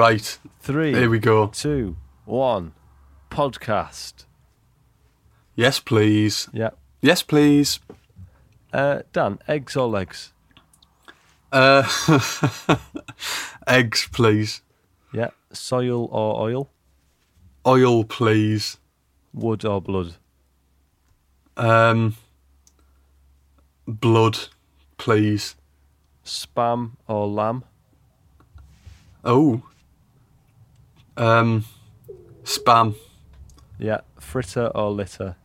Right, Three, here we go. two, one. Podcast. Yes, please. Yeah. Yes, please. Uh, Dan, eggs or legs? Uh, eggs, please. Yeah. Soil or oil? Oil, please. Wood or blood? Um, blood, please. Spam or lamb? Oh. Um, spam, Yeah. Fritter or litter?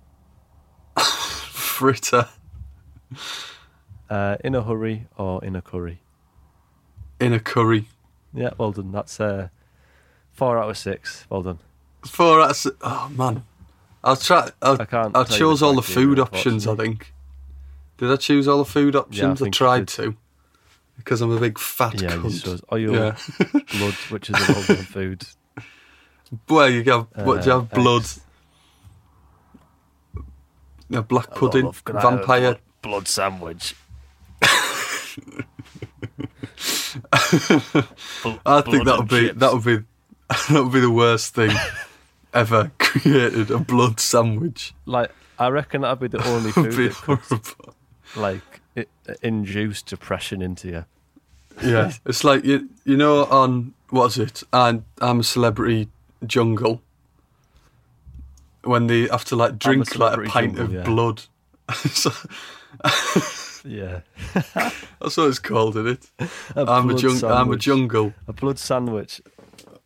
fritter, Uh, in a hurry or in a curry? in a curry. Yeah, well done. That's uh, four out of six. Well done. Four out of si- Oh man, I'll try. I'll, I can't I chose all the food options. I think. Did I choose all the food options? I think you tried to, because I'm a big fat Yeah, you cunt. chose oil, Yeah. blood, which is a well food. Where you have? what do you Uh, have? Blood. eggs. Yeah, black pudding. love, can I have a Vampire. blood, blood sandwich. I think that would be that would be that would be the worst thing ever created. A blood sandwich. like. I reckon that'd be the only It would food be that could horrible. like it, induce depression into you. Yeah, it's like you you know on what's it? And I'm a celebrity jungle. When they have to like drink like a pint Jungle, of yeah. blood. So- Yeah, that's what it's called, isn't it? a I'm a blood jung- I'm a jungle. A blood sandwich.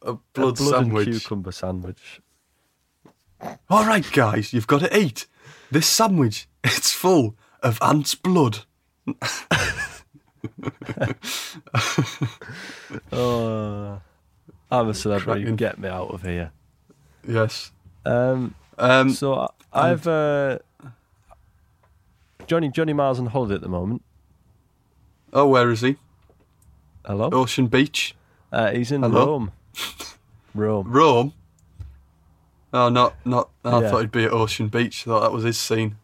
A blood, blood sandwich. and cucumber sandwich. All right, guys, you've got to eat this sandwich. It's full of ants' blood. Oh, I'm a celebrity. Cracking. Get me out of here. Yes. Um, Um, so I, I've uh, Johnny Johnny Miles on holiday at the moment. oh, where is he? Hello. Ocean Beach, Uh, he's in Hello? Rome. Rome. Rome. Oh, not not. I Yeah. thought he'd be at Ocean Beach. I thought that was his scene.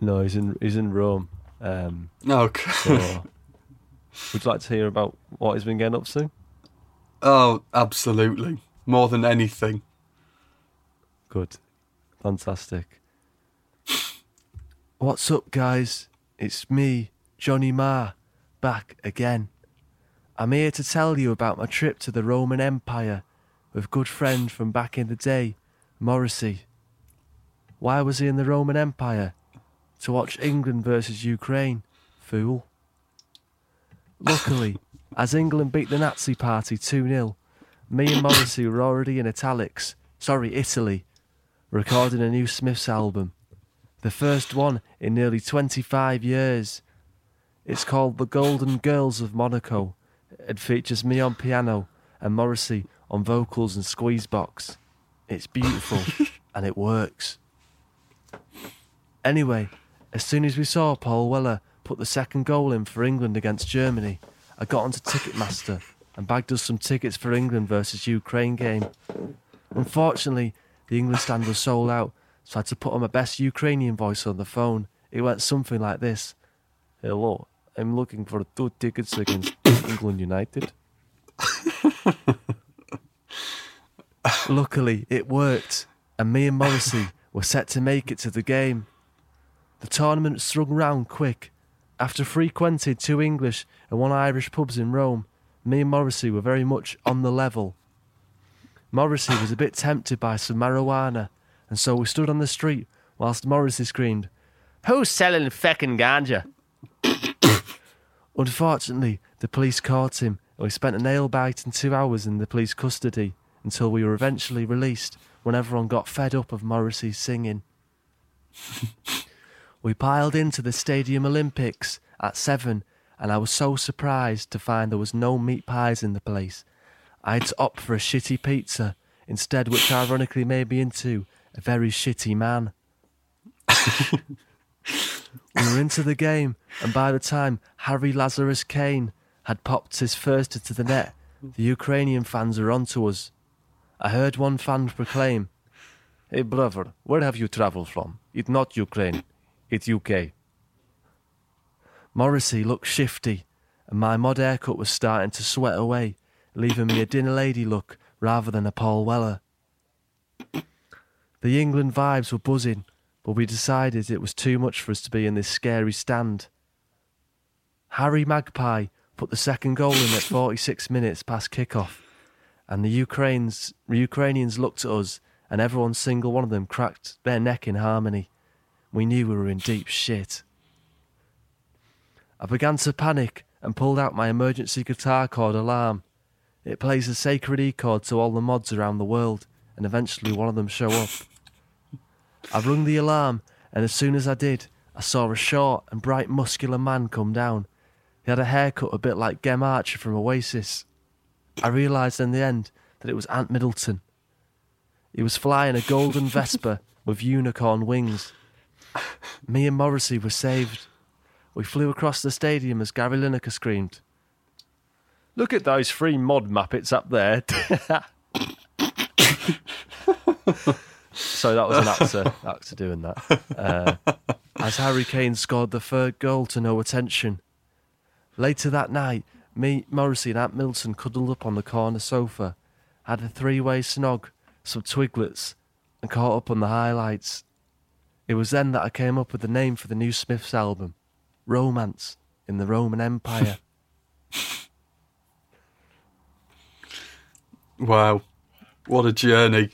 No, he's in he's in Rome. Um, Okay. so would you like to hear about what he's been getting up to? Oh, absolutely. More than anything. Good. Fantastic. What's up, guys? It's me, Johnny Marr, back again. I'm here to tell you about my trip to the Roman Empire with good friend from back in the day, Morrissey. Why was he in the Roman Empire? To watch England versus Ukraine, fool. Luckily, as England beat the Nazi party 2 0, me and Morrissey were already in italics, sorry, Italy, recording a new Smiths album. The first one in nearly 25 years. It's called The Golden Girls of Monaco. It features me on piano and Morrissey on vocals and squeeze box. It's beautiful and it works. Anyway, as soon as we saw Paul Weller put the second goal in for England against Germany, I got onto Ticketmaster and bagged us some tickets for England versus Ukraine game. Unfortunately, the England stand was sold out, so I had to put on my best Ukrainian voice on the phone. It went something like this Hello, I'm looking for two tickets against England United. Luckily, it worked, and me and Morrissey were set to make it to the game. The tournament swung round quick. After frequented two English and one Irish pubs in Rome, me and Morrissey were very much on the level. Morrissey was a bit tempted by some marijuana, and so we stood on the street whilst Morrissey screamed, Who's selling feckin' ganja? Unfortunately, the police caught him, and we spent a nail bite and two hours in the police custody until we were eventually released when everyone got fed up of Morrissey's singing. We piled into the Stadium Olympics at seven, and I was so surprised to find there was no meat pies in the place. I had to opt for a shitty pizza instead, which ironically made me into a very shitty man. we were into the game, and by the time Harry Lazarus Kane had popped his first into the net, the Ukrainian fans were onto us. I heard one fan proclaim, Hey brother, where have you travelled from? It's not Ukraine, it's UK. Morrissey looked shifty, and my mod haircut was starting to sweat away, leaving me a dinner lady look rather than a Paul Weller. The England vibes were buzzing, but we decided it was too much for us to be in this scary stand. Harry Magpie put the second goal in at 46 minutes past kick-off, and the Ukrainians, Ukrainians looked at us, and every single one of them cracked their neck in harmony. We knew we were in deep shit. I began to panic and pulled out my emergency guitar chord alarm. It plays a sacred E chord to all the mods around the world, and eventually one of them show up. I rung the alarm, and as soon as I did, I saw a short and bright muscular man come down. He had a haircut a bit like Gem Archer from Oasis. I realised in the end that it was Ant Middleton. He was flying a golden Vespa with unicorn wings. Me and Morrissey were saved. We flew across the stadium as Gary Lineker screamed, Look at those three mod muppets up there. so that was an actor, actor doing that. Uh, as Harry Kane scored the third goal to no attention. Later that night, me, Morrissey, and Aunt Milton cuddled up on the corner sofa, had a three way snog, some twiglets, and caught up on the highlights. It was then that I came up with the name for the new Smiths album Romance in the Roman Empire. wow. What a journey.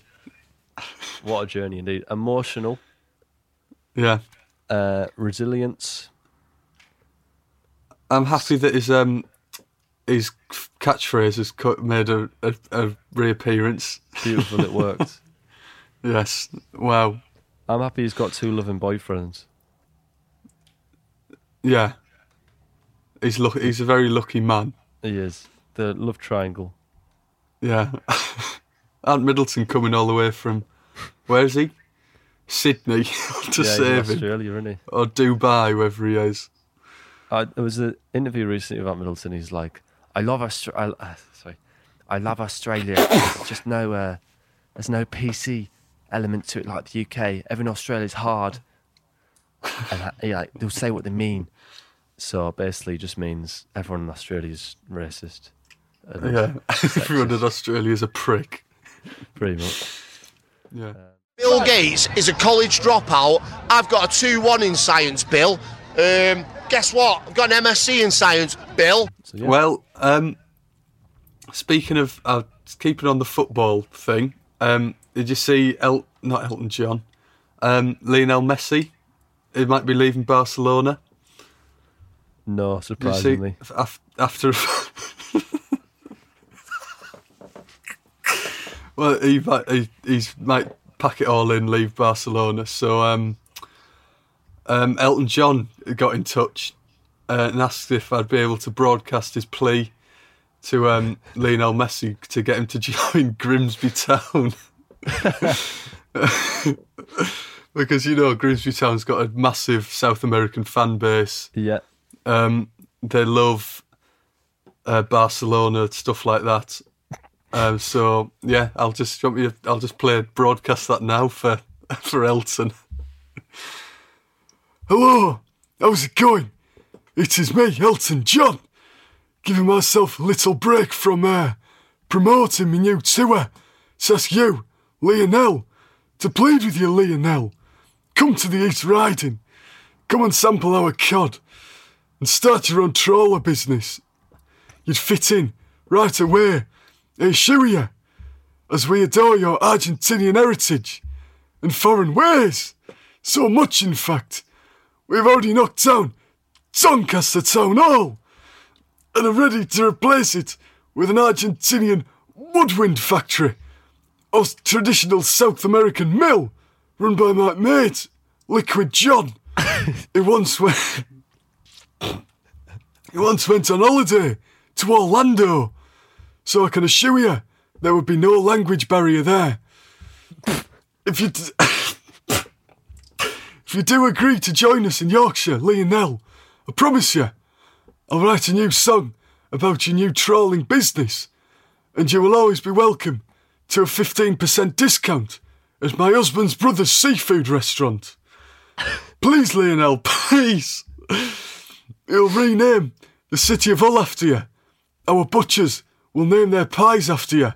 What a journey indeed. Emotional. Yeah. Uh, resilience. I'm happy that his um his catchphrase has made a, a, a reappearance. Beautiful, it worked. yes. Wow. I'm happy he's got two loving boyfriends. Yeah. He's lucky. He's a very lucky man. He is the love triangle. Yeah. Ant Middleton coming all the way from where is he? Sydney to yeah, save him. Australia, isn't he? Or Dubai, wherever he is. I, there was an interview recently with Ant Middleton. He's like, "I love Australia. Uh, sorry, I love Australia. just no, uh, there's no PC element to it like the UK. Everyone in Australia is hard, and uh, yeah, like, they'll say what they mean. So basically, it just means everyone in Australia is racist. Yeah, everyone in Australia is a prick. Pretty much. Yeah. Bill Gates is a college dropout. I've got a 2 1 in science, Bill. Um, guess what? I've got an MSc in science, Bill. So, yeah. Well, um, speaking of uh, keeping on the football thing, um, did you see El- not Elton John, um, Lionel Messi? He might be leaving Barcelona. No, surprisingly. See, after well, he might he he's might pack it all in, leave Barcelona. So um, um, Elton John got in touch uh, and asked if I'd be able to broadcast his plea to um, Lionel Messi to get him to join Grimsby Town. because you know Grimsby Town's got a massive South American fan base. Yeah. Um, they love uh, Barcelona stuff like that. Um, so yeah, I'll just. I'll just play broadcast that now for for Elton. Hello, how's it going? It is me, Elton John, giving myself a little break from uh, promoting my new tour. So ask you, Lionel, to plead with you, Lionel. Come to the East Riding. Come and sample our cod. And start your own trawler business. You'd fit in right away. Assure you, as we adore your Argentinian heritage and foreign ways. So much, in fact, we've already knocked down Doncaster Town Hall and are ready to replace it with an Argentinian woodwind factory or traditional South American mill run by my mate, Liquid John. he once went. he once went on holiday to Orlando, so I can assure you there would be no language barrier there. If you. D- if you do agree to join us in Yorkshire, Lionel, I promise you, I'll write a new song about your new trawling business, and you will always be welcome to a 15% discount at my husband's brother's seafood restaurant. Please, Lionel, please. He'll rename the city of Hull after you. Our butchers will name their pies after you.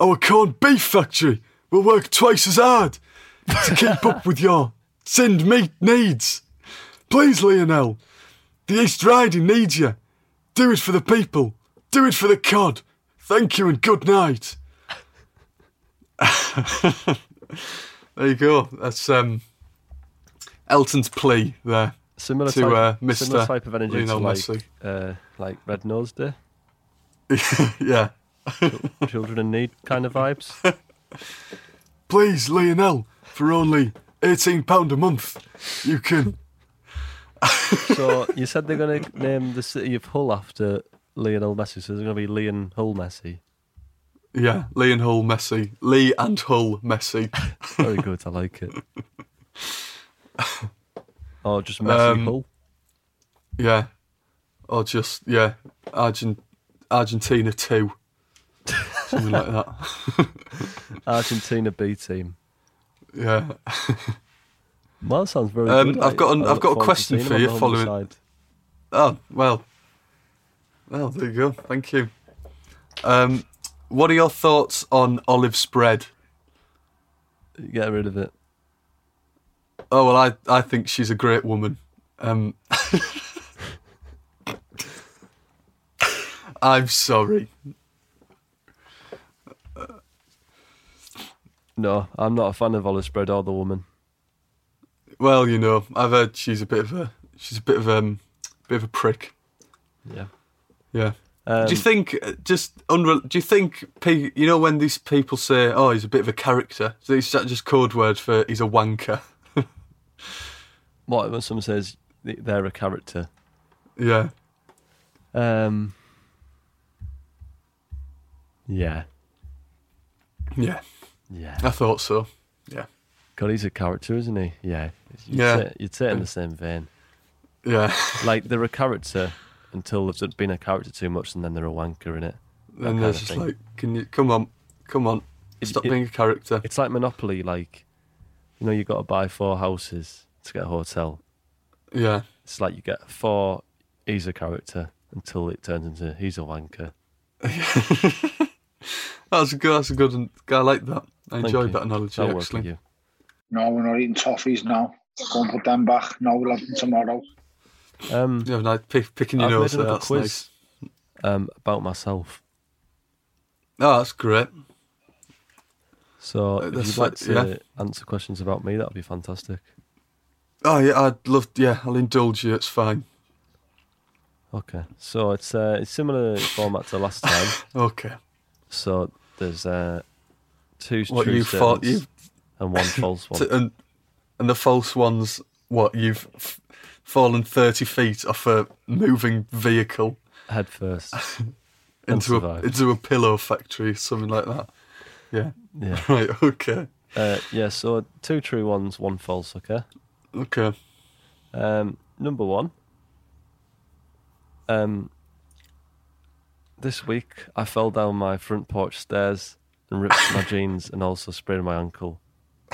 Our corned beef factory will work twice as hard to keep up with your tinned meat needs. Please, Lionel, the East Riding needs you. Do it for the people. Do it for the cod. Thank you and good night. there you go. That's um, Elton's plea there. Similar To, type, uh, similar Mr. type of energy Lionel to like Messi. uh, like Red Nose Day, yeah. Children in Need kind of vibes. Please, Lionel, for only £18 a month, you can. so you said they're going to name the city of Hull after Lionel Messi, so there's going to be Leon Hull Messi. Yeah, Lee and Hull Messi. Lee and Hull Messi. Very good, I like it. Or just Messi Um, Hull. Yeah. Or just, yeah, Argent- Argentina 2. Something like that. Argentina B team. Yeah. Well, that sounds very Um, good. I've got an- I've got a question for you following- side. Oh, well. Well, there you go. Thank you. Um, what are your thoughts on olive spread? Get rid of it. Oh, well, I, I think she's a great woman. Um, I'm sorry. No, I'm not a fan of olive spread or the woman. Well, you know, I've heard she's a bit of a she's a bit of um bit of a prick. Yeah. Yeah. Um, do you think uh, just unre- do you think pe- you know when these people say oh he's a bit of a character so is that just code word for he's a wanker what when someone says they're a character? yeah Um. Yeah. yeah Yeah. I thought so yeah God, he's a character, isn't he? Yeah. You'd Yeah. Say, you'd say it in the same vein. yeah Like they're a character until they've been a character too much, and then they're a wanker in it. That and kind they're just like can you come on come on stop it- being a character It's like Monopoly. Like, you know, you got to buy four houses to get a hotel. yeah It's like you get four. He's a character until it turns into he's a wanker. that's a good that's a good one. I like that I Thank enjoyed you. that analogy That'll work actually you. No, we're not eating toffees now. Go and put them back. No, we'll have them tomorrow. Um, yeah nice pick, picking your I've nose made another that's quiz nice um, about myself. oh that's great So Uh, if you'd like like- to yeah. answer questions about me, that'd be fantastic. oh yeah I'd love yeah I'll indulge you it's fine Okay, so it's uh, it's similar format to last time. okay So there's uh, two what true you statements you and one false one. And and the false ones, what you've f- fallen thirty feet off a moving vehicle Head first. Into a into a pillow factory, something like that. Yeah. Yeah. Right. Okay. Uh, yeah. So two true ones, one false. Okay. Okay. Um, number one. Um, this week I fell down my front porch stairs and ripped my jeans and also sprained my ankle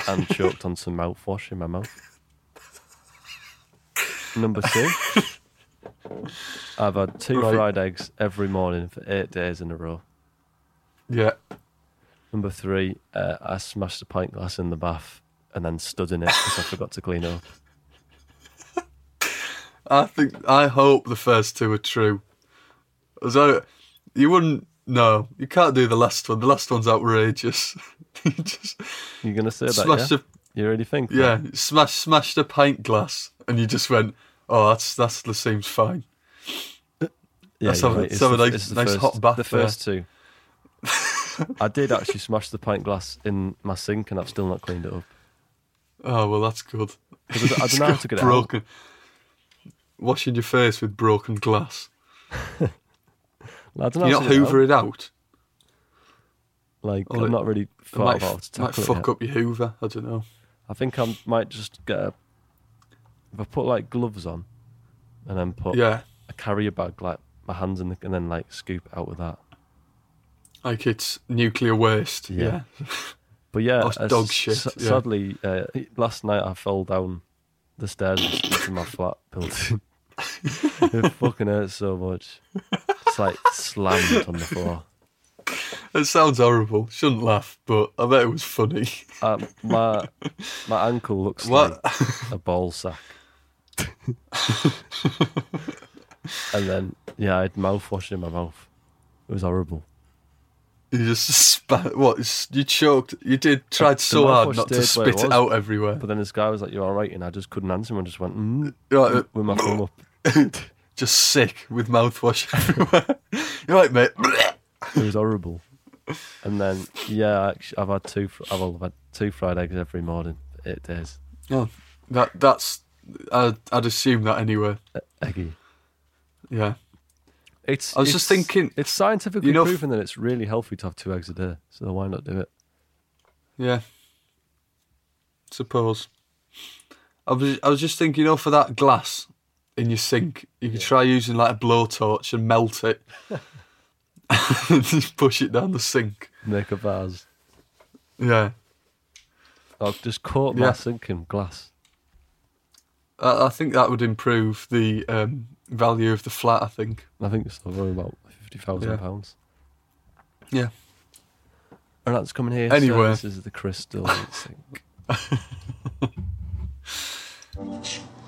and choked on some mouthwash in my mouth. Number two. I've had two Right. fried eggs every morning for eight days in a row. Yeah. Number three, uh, I smashed a pint glass in the bath and then stood in it because I forgot to clean up. I think I hope the first two are true. So you wouldn't. No, you can't do the last one. The last one's outrageous. you just You're gonna say that, smashed yeah? a You already think? that? yeah, smash smashed a pint glass, and you just went, oh, that's that's that seems fine. Yeah, Let's have right. let's have a the- nice- nice first, hot bath The first two. I did actually smash the pint glass in my sink, and I've still not cleaned it up. Oh well, that's good. I don't- I don't know how to get it out. broken. Washing your face with broken glass. I don't know you not get it hoover out. it out. Like I'm it- not really It thought might, about to might tackle it. fuck up your hoover. I don't know. I think I might just get a. If I put like gloves on, and then put Yeah, a carrier bag, like my hands in the, and then like scoop it out with that. like it's nuclear waste. Yeah. Yeah. But yeah, Or uh, dog s- shit, s- yeah. Sadly, uh, last night I fell down the stairs into my flat building. It fucking hurts so much. It's like slammed on the floor. It sounds horrible. Shouldn't laugh, but I bet it was funny. Um, my my ankle looks What? like a ball sack. and then yeah, I had mouthwash in my mouth. It was horrible. You just spat. What? You choked. You did. Tried so hard mouthwash not to stayed where it spit it was. out everywhere. But then this guy was like, "You're all right?" And I just couldn't answer him. I just went mm, Right, uh, with my thumb up. just sick with mouthwash everywhere. You're right, mate. It was horrible. And then yeah, actually, I've had two. I've had two fried eggs every morning. for Eight days. Oh, that that's. I'd, I'd assume that anyway. Eggy. Yeah. It's. I was just thinking, It's scientifically you know, proven that it's really healthy to have two eggs a day. So why not do it? Yeah. Suppose. I was I was just thinking, you know, for that glass in your sink, you could try using like a blowtorch and melt it. just push it down the sink. Make a vase. Yeah. Or just coat Yeah. my sink in glass. I, I think that would improve the um, value of the flat, I think. I think it's over about fifty thousand Yeah. pounds. Yeah. And that's coming here. Anyway. this is the crystal sink.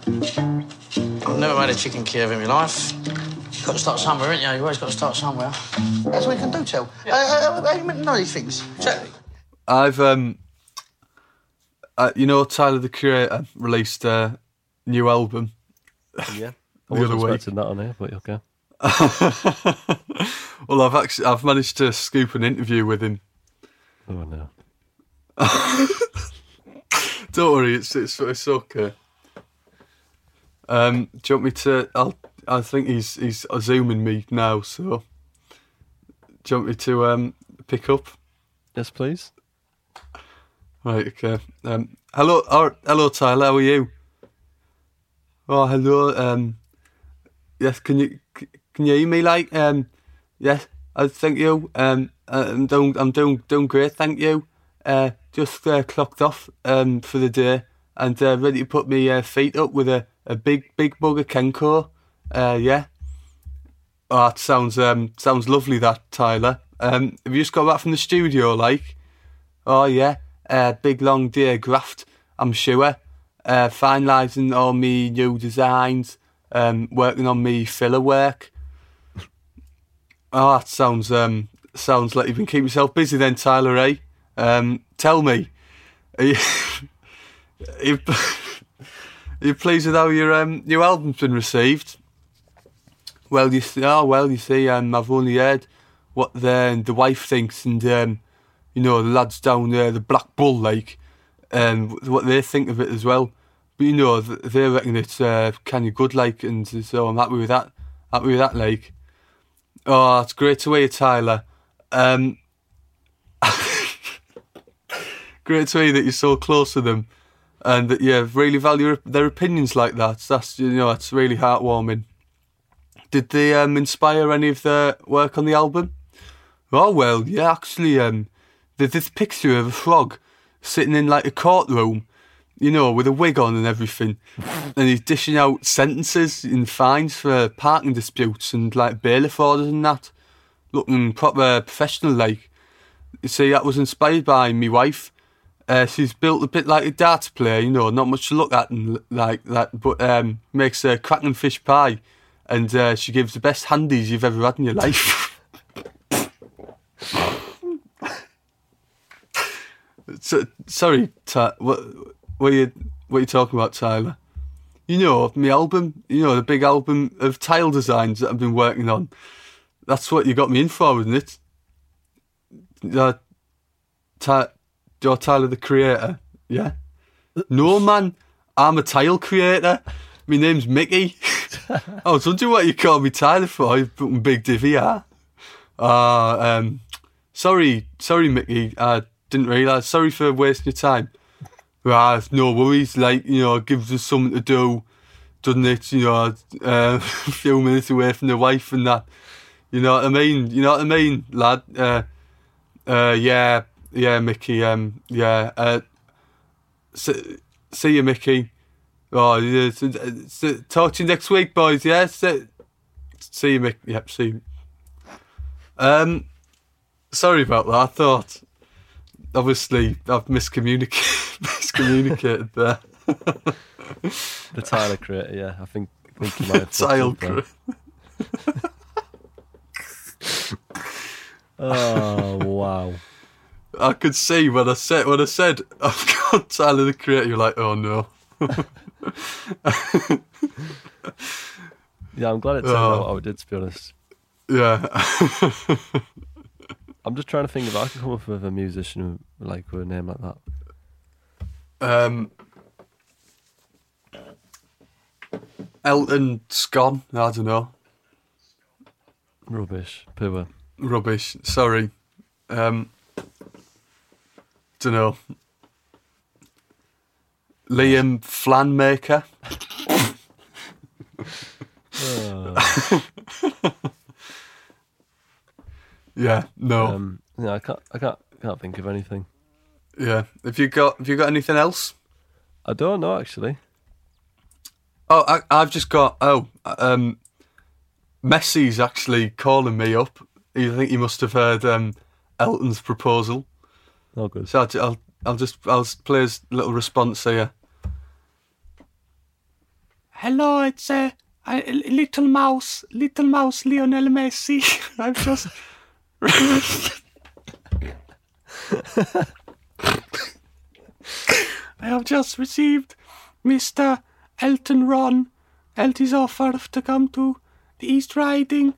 I've never made a chicken Kiev in my life. You've got to start somewhere, ain't you? You've always got to start somewhere. That's what you can do, Tel. Uh, uh, how you meant these things? Exactly. I've um, uh, you know, Tyler the Creator released a new album. yeah. The I wasn't other week. that on here, but okay. well, I've actually I've managed to scoop an interview with him. Oh no. Don't worry, it's it's it's okay. Um, do you want me to? I'll. I think he's he's zooming me now. So, do you want me to um pick up? Yes, please. Right. Okay. Um. Hello. Oh, hello, Tyler. How are you? Oh, hello. Um. Yes. Can you can you hear me? Like um. Yes. I thank you. Um. I'm doing I'm doing doing great. Thank you. Uh. Just uh, clocked off um for the day and uh, ready to put my uh, feet up with a, a big big mug of Kenco. Uh. Yeah. Oh, that sounds um sounds lovely. That Tyler. Um. Have you just got back from the studio? Like. Oh yeah, uh, big long day graft, I'm sure. Uh, finalising all me new designs, um, working on me filler work. Oh, that sounds um sounds like you've been keeping yourself busy then, Tyler. Eh? Um, tell me, are you, are you, are you pleased with how your um new album's been received? Well, you see, oh well, you see, um, I've only heard what the the wife thinks, and um, you know, the lads down there, the Black Bull, like, um, what they think of it as well. But you know, they reckon it's uh, kind of good, like, and so I'm happy with that. Happy with that, like. Oh, it's great to hear, Tyler. Um, great to hear that you're so close to them, and that you really value their opinions like that. That's you know, it's really heartwarming. Did they um, inspire any of the work on the album? Oh well, yeah, actually, um, there's this picture of a frog sitting in like a courtroom, you know, with a wig on and everything, and he's dishing out sentences and fines for parking disputes and like bailiff orders and that, looking proper professional like. You see, that was inspired by me wife. Uh, she's built a bit like a darts player, you know, not much to look at and like that, but um, makes a cracking fish pie, and uh, she gives the best handies you've ever had in your life. So, sorry, Ty, what, what are you, what are you talking about, Tyler? You know, my album, you know, the big album of tile designs that I've been working on. That's what you got me in for, isn't it? Uh, Ty, you're Tyler the creator, yeah? No, man, I'm a tile creator. My name's Mickey. I was wondering what you called me Tyler for. You big divvy, ah. Uh, um, sorry, sorry, Mickey. I didn't realise. Sorry for wasting your time. Right, no worries. Like you know, gives us something to do, doesn't it? You know, uh, a few minutes away from the wife and that. You know what I mean? You know what I mean, lad? Uh, uh, yeah, yeah, Mickey. Um, yeah. Uh, see, see you, Mickey. Oh, yeah. Talk to you next week, boys. Yeah. So, see you, Mick. Yep. See. You. Um, sorry about that. I thought, obviously, I've miscommunicated, miscommunicated there. The Tyler creator, yeah. I think, I think you might have Tile fucked up crew. there. Oh wow. I could see when I said when I said I've got Tyler the Creator. You're like, oh no. Yeah, I'm glad it turned Oh. out how it did. To be honest, Yeah. I'm just trying to think if I could come up with a musician like with a name like that. um. Elton Scon. I don't know. Rubbish, poor. Rubbish. Sorry. Um. Don't know. Liam Flanmaker. Yeah. No. um, yeah, I can't, I can't, can't think of anything. yeah. Have you got Have you got anything else? I don't know actually. Oh, I, I've just got. Oh, um, Messi's actually calling me up. I think he must have heard um, Elton's proposal. Oh, good. So I'll, I'll, I'll just I'll just play his little response here. Hello, it's a, a little mouse, little mouse, Lionel Messi. I've just. I have just received Mr. Elton Ron Elton's offer to come to the East Riding.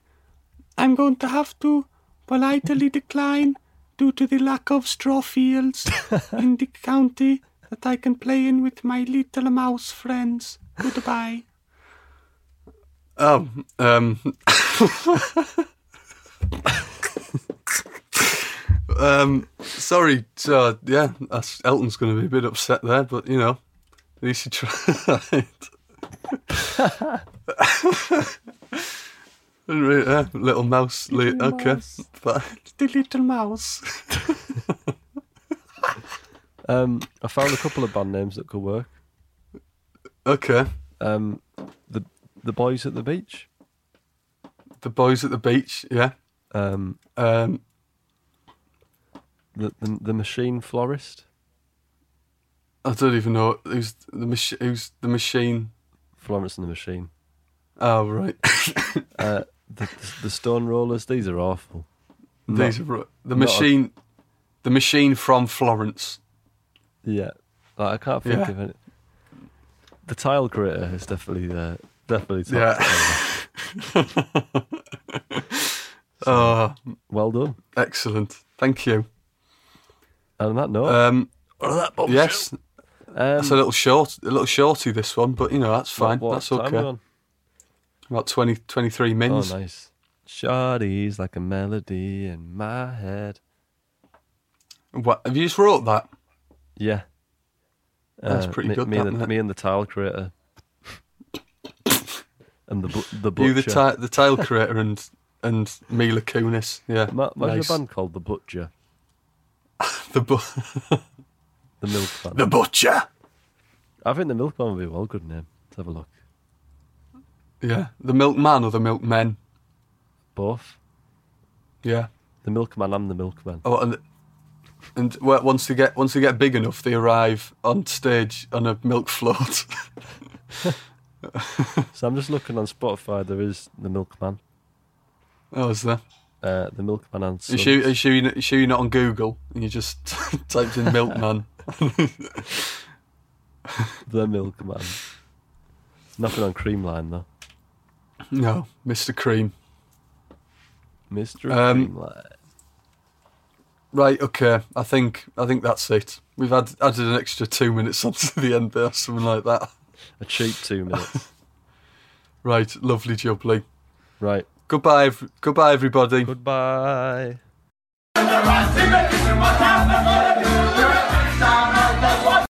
I'm going to have to politely decline due to the lack of straw fields in the county that I can play in with my little mouse friends. Goodbye. Oh, um. um, sorry, so, yeah, that's, Elton's going to be a bit upset there, but you know, at least he tried. Little mouse. li- okay, fine. The little mouse. Um, I found a couple of band names that could work. Okay, Um, the the boys at the beach. the boys at the beach. Yeah. Um, Um, the the, the machine florist. I don't even know who's the mach- who's the machine. Florence and the Machine. Oh right, Uh, the, the Stone Rollers. These are awful. these Not- are the not a- machine. The machine from Florence. Yeah, like, I can't think Yeah. of any. The tile creator is definitely uh, definitely top. Yeah. Oh, Well done. excellent. Thank you. And on that note, Um, that yes, um, that's a little short, a little shorty this one, but you know that's fine. what that's time are we okay. on? About 20, 23 Oh, nice. Shawty's like a melody in my head. What have you just wrote that? Yeah. That's Uh, pretty me, good, Me that, and, the, me and the tile creator. and the bu- the butcher. You, the, ti- the tile creator, and and Mila Kunis. Yeah, Ma- nice. a band called the Butcher, The bu- the Milkman. the butcher. I think the Milkman would be a well good name. Let's have a look. Yeah, the milkman or the milkmen. Both Yeah. the Milkman and the Milkman. Oh, and and once they get once they get big enough, they arrive on stage on a milk float. So I'm just looking on Spotify. There is the Milkman, oh, is there? uh, the Milkman and Are you Sons. are you not, you sure you're not on Google and you just typed in milkman? the Milkman. Nothing on Creamline though. no, Mr. Cream. Mr. Um, Creamline. Right, okay. I think I think that's it. We've had added an extra two minutes onto the end there, something like that. A cheap two minutes. Right, lovely jubbly. right. Goodbye, ev- goodbye, everybody. Goodbye. What happened?